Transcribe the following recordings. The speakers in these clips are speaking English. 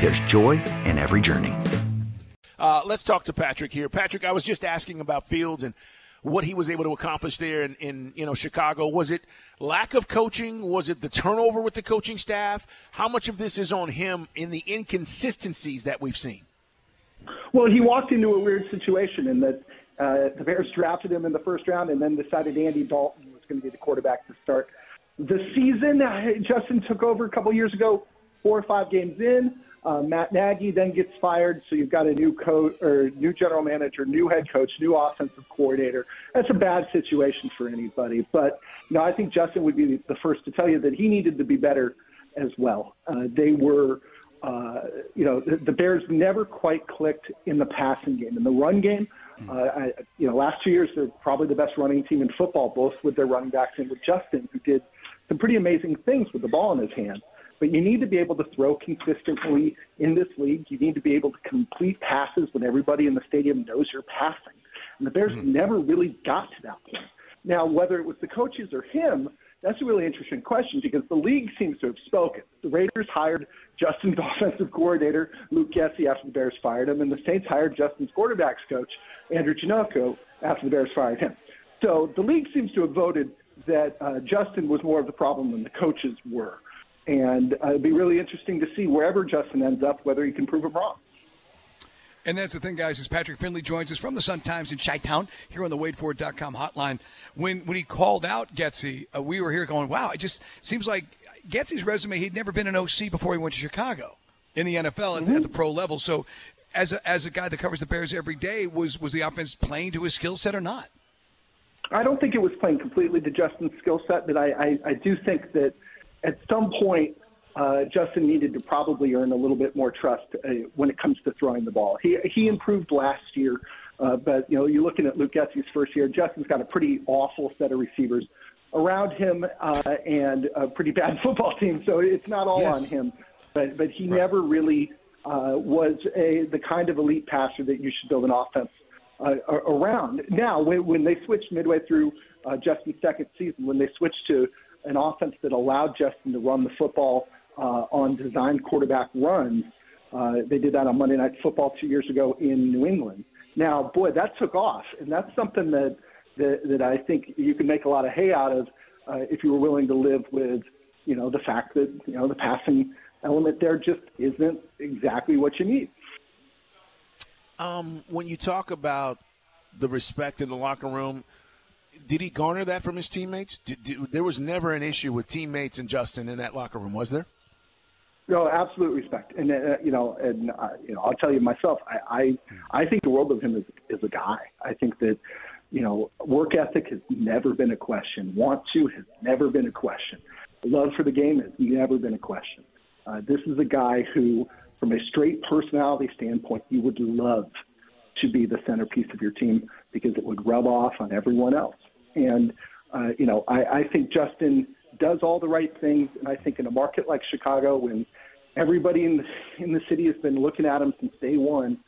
there's joy in every journey. Uh, let's talk to Patrick here. Patrick, I was just asking about Fields and what he was able to accomplish there in, in you know Chicago. Was it lack of coaching? Was it the turnover with the coaching staff? How much of this is on him in the inconsistencies that we've seen? Well, he walked into a weird situation in that uh, the Bears drafted him in the first round and then decided Andy Dalton was going to be the quarterback to start the season. Justin took over a couple years ago, four or five games in. Uh, Matt Nagy then gets fired, so you've got a new coach or new general manager, new head coach, new offensive coordinator. That's a bad situation for anybody. But you know, I think Justin would be the first to tell you that he needed to be better as well. Uh, they were, uh, you know, the, the Bears never quite clicked in the passing game. In the run game, uh, I, you know, last two years they're probably the best running team in football, both with their running backs and with Justin, who did some pretty amazing things with the ball in his hand. But you need to be able to throw consistently in this league. You need to be able to complete passes when everybody in the stadium knows you're passing. And the Bears mm-hmm. never really got to that point. Now, whether it was the coaches or him, that's a really interesting question because the league seems to have spoken. The Raiders hired Justin's offensive coordinator, Luke Getsy, after the Bears fired him, and the Saints hired Justin's quarterbacks coach, Andrew Janocko, after the Bears fired him. So the league seems to have voted that uh, Justin was more of the problem than the coaches were. And uh, it'd be really interesting to see wherever Justin ends up, whether he can prove him wrong. And that's the thing, guys, as Patrick Finley joins us from the Sun Times in Chi-Town here on the WadeFord.com hotline. When when he called out Getsy, uh, we were here going, wow, it just seems like Getsy's resume, he'd never been an OC before he went to Chicago in the NFL at, mm-hmm. at the pro level. So as a, as a guy that covers the Bears every day, was, was the offense playing to his skill set or not? I don't think it was playing completely to Justin's skill set, but I, I, I do think that – at some point, uh, Justin needed to probably earn a little bit more trust uh, when it comes to throwing the ball. He he improved last year, uh, but you know you're looking at Luke Getsy's first year. Justin's got a pretty awful set of receivers around him uh, and a pretty bad football team, so it's not all yes. on him. But but he right. never really uh, was a the kind of elite passer that you should build an offense uh, around. Now when, when they switched midway through uh, Justin's second season, when they switched to an offense that allowed Justin to run the football uh, on designed quarterback runs. Uh, they did that on Monday Night Football two years ago in New England. Now, boy, that took off, and that's something that that, that I think you can make a lot of hay out of uh, if you were willing to live with, you know, the fact that you know the passing element there just isn't exactly what you need. Um, when you talk about the respect in the locker room, did he garner that from his teammates? Did, did, there was never an issue with teammates and Justin in that locker room, was there? No, absolute respect, and uh, you know, and uh, you know, I'll tell you myself, I, I I think the world of him as a guy. I think that you know, work ethic has never been a question. Want to has never been a question. Love for the game has never been a question. Uh, this is a guy who, from a straight personality standpoint, you would love to be the centerpiece of your team because it would rub off on everyone else. And, uh, you know, I, I think Justin does all the right things. And I think in a market like Chicago, when everybody in the, in the city has been looking at him since day one,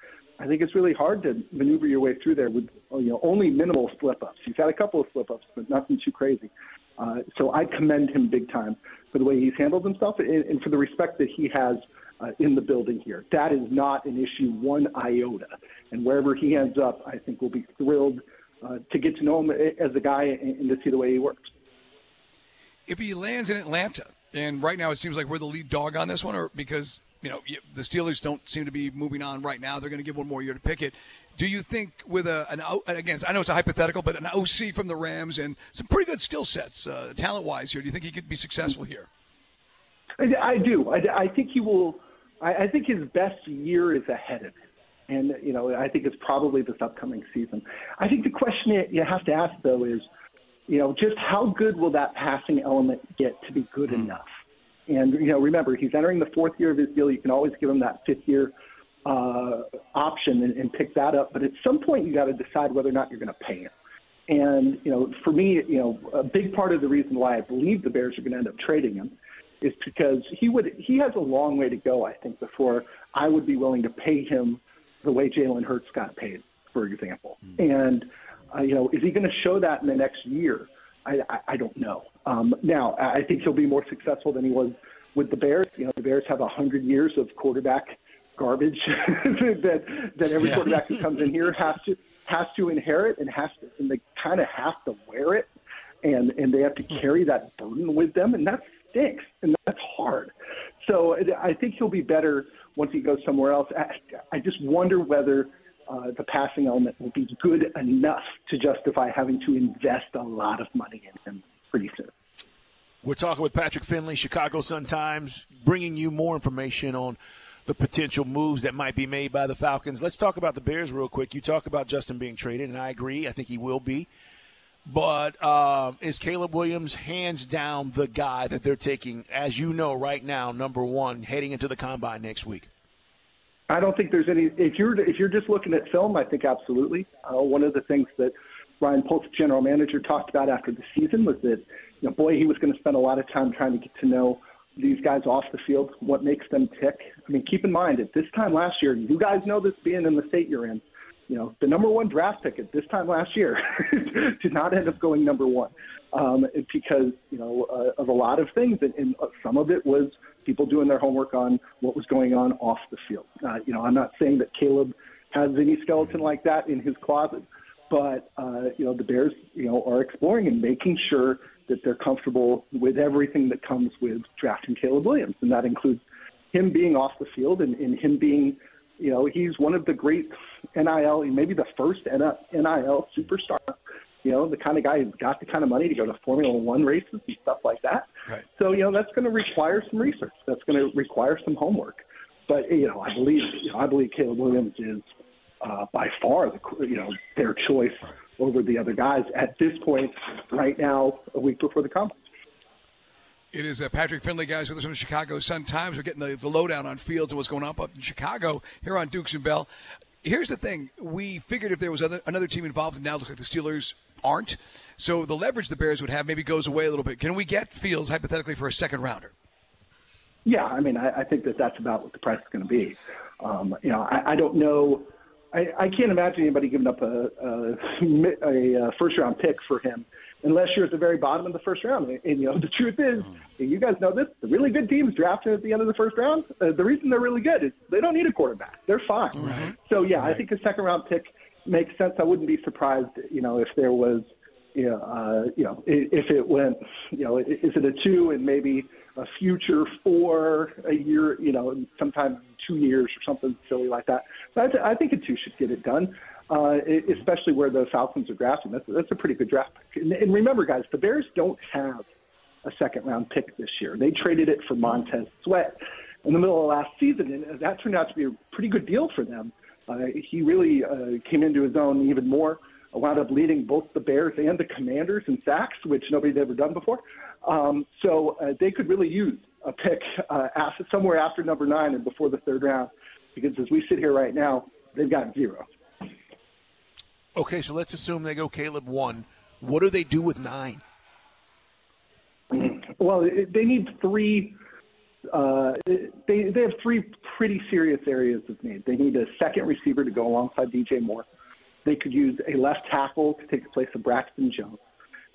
I think it's really hard to maneuver your way through there with you know only minimal slip ups. He's had a couple of slip ups, but nothing too crazy. Uh, so I commend him big time for the way he's handled himself and, and for the respect that he has uh, in the building here. That is not an issue one iota. And wherever he ends up, I think we'll be thrilled uh, to get to know him as a guy and, and to see the way he works. If he lands in Atlanta, and right now it seems like we're the lead dog on this one, or because you know the Steelers don't seem to be moving on right now, they're going to give one more year to pick it. Do you think with a an again, I know it's a hypothetical, but an OC from the Rams and some pretty good skill sets, uh, talent wise here, do you think he could be successful here? I, I do. I, I think he will. I, I think his best year is ahead of him. And, you know, I think it's probably this upcoming season. I think the question you have to ask, though, is, you know, just how good will that passing element get to be good mm. enough? And, you know, remember, he's entering the fourth year of his deal. You can always give him that fifth year uh, option and, and pick that up. But at some point, you got to decide whether or not you're going to pay him. And, you know, for me, you know, a big part of the reason why I believe the Bears are going to end up trading him is because he would he has a long way to go, I think, before I would be willing to pay him the way Jalen Hurts got paid, for example. Mm-hmm. And uh, you know, is he going to show that in the next year? I, I, I don't know. Um, now, I think he'll be more successful than he was with the Bears. You know, the Bears have a hundred years of quarterback garbage that that every yeah. quarterback who comes in here has to has to inherit and has to and they kind of have to wear it and and they have to hmm. carry that burden with them and that stinks and that's hard. So I think he'll be better once he goes somewhere else. I, just wonder whether uh, the passing element will be good enough to justify having to invest a lot of money in him pretty soon. We're talking with Patrick Finley, Chicago Sun Times, bringing you more information on the potential moves that might be made by the Falcons. Let's talk about the Bears real quick. You talk about Justin being traded, and I agree. I think he will be. But uh, is Caleb Williams hands down the guy that they're taking, as you know, right now, number one, heading into the combine next week? I don't think there's any. If you're if you're just looking at film, I think absolutely. Uh, one of the things that Ryan Poles, general manager, talked about after the season was that, you know, boy, he was going to spend a lot of time trying to get to know these guys off the field, what makes them tick. I mean, keep in mind at this time last year, you guys know this being in the state you're in you know, the number one draft pick at this time last year did not end up going number one um, because, you know, uh, of a lot of things. And, and some of it was people doing their homework on what was going on off the field. Uh, you know, I'm not saying that Caleb has any skeleton like that in his closet, but, uh, you know, the Bears, you know, are exploring and making sure that they're comfortable with everything that comes with drafting Caleb Williams. And that includes him being off the field and, and him being – you know, he's one of the great NIL, maybe the first NIL superstar. You know, the kind of guy who's got the kind of money to go to Formula One races and stuff like that. Right. So, you know, that's going to require some research. That's going to require some homework. But you know, I believe you know, I believe Caleb Williams is uh, by far the you know their choice over the other guys at this point right now, a week before the combine. It is uh, Patrick Finley, guys, with us from the Chicago Sun Times. We're getting the, the lowdown on Fields and what's going on up in Chicago here on Dukes and Bell. Here's the thing: we figured if there was other, another team involved, and now looks like the Steelers aren't. So the leverage the Bears would have maybe goes away a little bit. Can we get Fields hypothetically for a second rounder? Yeah, I mean, I, I think that that's about what the price is going to be. Um, you know, I, I don't know. I, I can't imagine anybody giving up a, a, a first round pick for him unless you're at the very bottom of the first round. And, and you know, the truth is, and you guys know this, the really good teams drafted at the end of the first round, uh, the reason they're really good is they don't need a quarterback. They're fine. Right. So yeah, right. I think a second round pick makes sense. I wouldn't be surprised, you know, if there was, you know, uh, you know, if it went, you know, is it a two and maybe a future four a year, you know, sometimes two years or something silly like that. But I, th- I think a two should get it done uh, especially where the Falcons are drafting. That's, that's a pretty good draft pick. And, and remember, guys, the Bears don't have a second round pick this year. They traded it for Montez Sweat in the middle of last season, and that turned out to be a pretty good deal for them. Uh, he really uh, came into his own even more. Wound up leading both the Bears and the Commanders in sacks, which nobody had ever done before. Um, so uh, they could really use a pick uh, after, somewhere after number nine and before the third round, because as we sit here right now, they've got zero. Okay, so let's assume they go Caleb one. What do they do with nine? Well, they need three uh, they they have three pretty serious areas of need. They need a second receiver to go alongside DJ Moore. They could use a left tackle to take the place of Braxton Jones,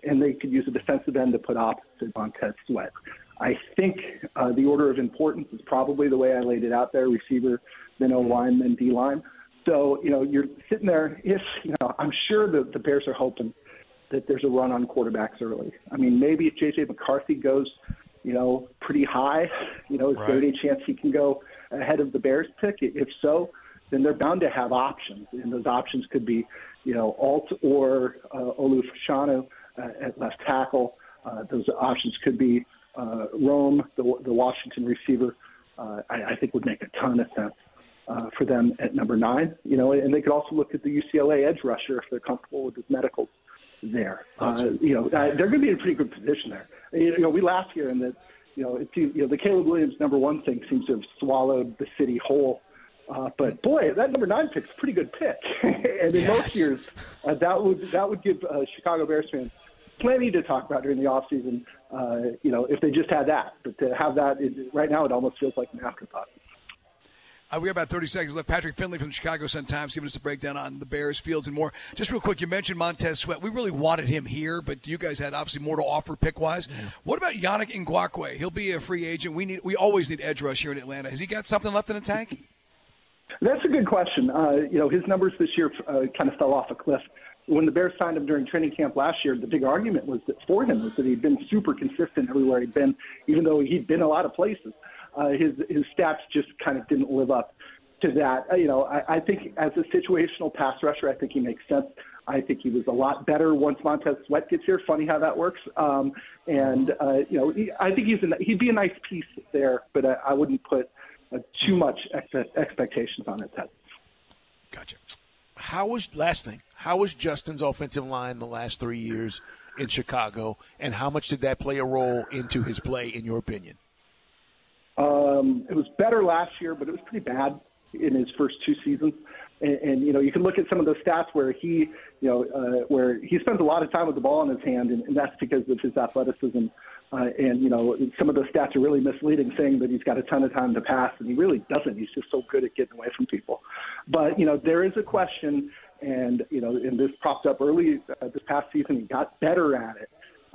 and they could use a defensive end to put opposite Montez Sweat. I think uh, the order of importance is probably the way I laid it out there: receiver, then O line, then D line. So you know you're sitting there. If you know, I'm sure that the Bears are hoping that there's a run on quarterbacks early. I mean, maybe if JJ McCarthy goes, you know, pretty high, you know, is Right. there any chance he can go ahead of the Bears pick? If so, then they're bound to have options, and those options could be, you know, Alt or uh, Olu Fashanu uh, at left tackle. Uh, those options could be uh, Rome, the, the Washington receiver. Uh, I, I think would make a ton of sense uh, for them at number nine. You know, and they could also look at the UCLA edge rusher if they're comfortable with his medicals there. Uh, you know, uh, they're going to be in a pretty good position there. You know, we laugh here in that, you know, it seems, you know, the Caleb Williams number one thing seems to have swallowed the city whole. Uh, but boy, that number nine pick's a pretty good pick. and in Yes. most years, uh, that would that would give uh, Chicago Bears fans plenty to talk about during the offseason, uh, you know, if they just had that. But to have that it, right now, it almost feels like an afterthought. Uh, we have about 30 seconds left. Patrick Finley from the Chicago Sun-Times giving us a breakdown on the Bears, Fields, and more. Just real quick, you mentioned Montez Sweat. We really wanted him here, but you guys had obviously more to offer pick-wise. What about Yannick Ngakoue? He'll be a free agent. We need, we always need edge rush here in Atlanta. Has he got something left in the tank? That's a good question. Uh, you know, his numbers this year uh, kind of fell off a cliff. When the Bears signed him during training camp last year, the big argument was that for him was that he'd been super consistent everywhere he'd been, even though he'd been a lot of places. Uh, his his stats just kind of didn't live up to that. Uh, you know, I, I think as a situational pass rusher, I think he makes sense. I think he was a lot better once Montez Sweat gets here. Funny how that works. Um, and uh, you know, he, I think he's a, he'd be a nice piece there, but I, I wouldn't put uh, too much ex- expectations on it. Ted. Gotcha. How was last thing? How was Justin's offensive line the last three years in Chicago, and how much did that play a role into his play, in your opinion? Um, it was better last year, but it was pretty bad in his first two seasons. And, and you know, you can look at some of those stats where he, you know, uh, where he spends a lot of time with the ball in his hand, and, and that's because of his athleticism. Uh, and you know, some of those stats are really misleading, saying that he's got a ton of time to pass, and he really doesn't. He's just so good at getting away from people. But you know, there is a question, and you know, and this propped up early uh, this past season. He got better at it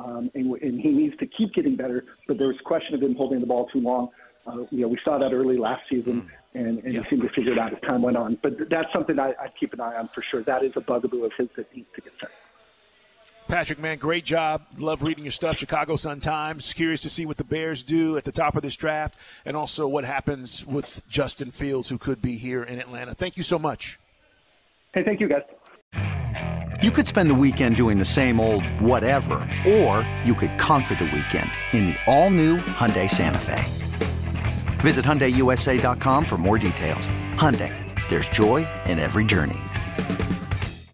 um, and, and he needs to keep getting better. But there was a question of him holding the ball too long. Uh, you know, we saw that early last season, and, and he seemed to figure it out as time went on. But that's something I, I keep an eye on for sure. That is a bugaboo of his that needs to get fixed. Patrick, man, great job. Love reading your stuff. Chicago Sun Times. Curious to see what the Bears do at the top of this draft, and also what happens with Justin Fields, who could be here in Atlanta. Thank you so much. Hey, thank you, guys. You could spend the weekend doing the same old whatever, or you could conquer the weekend in the all-new Hyundai Santa Fe. Visit HyundaiUSA.com for more details. Hyundai, there's joy in every journey.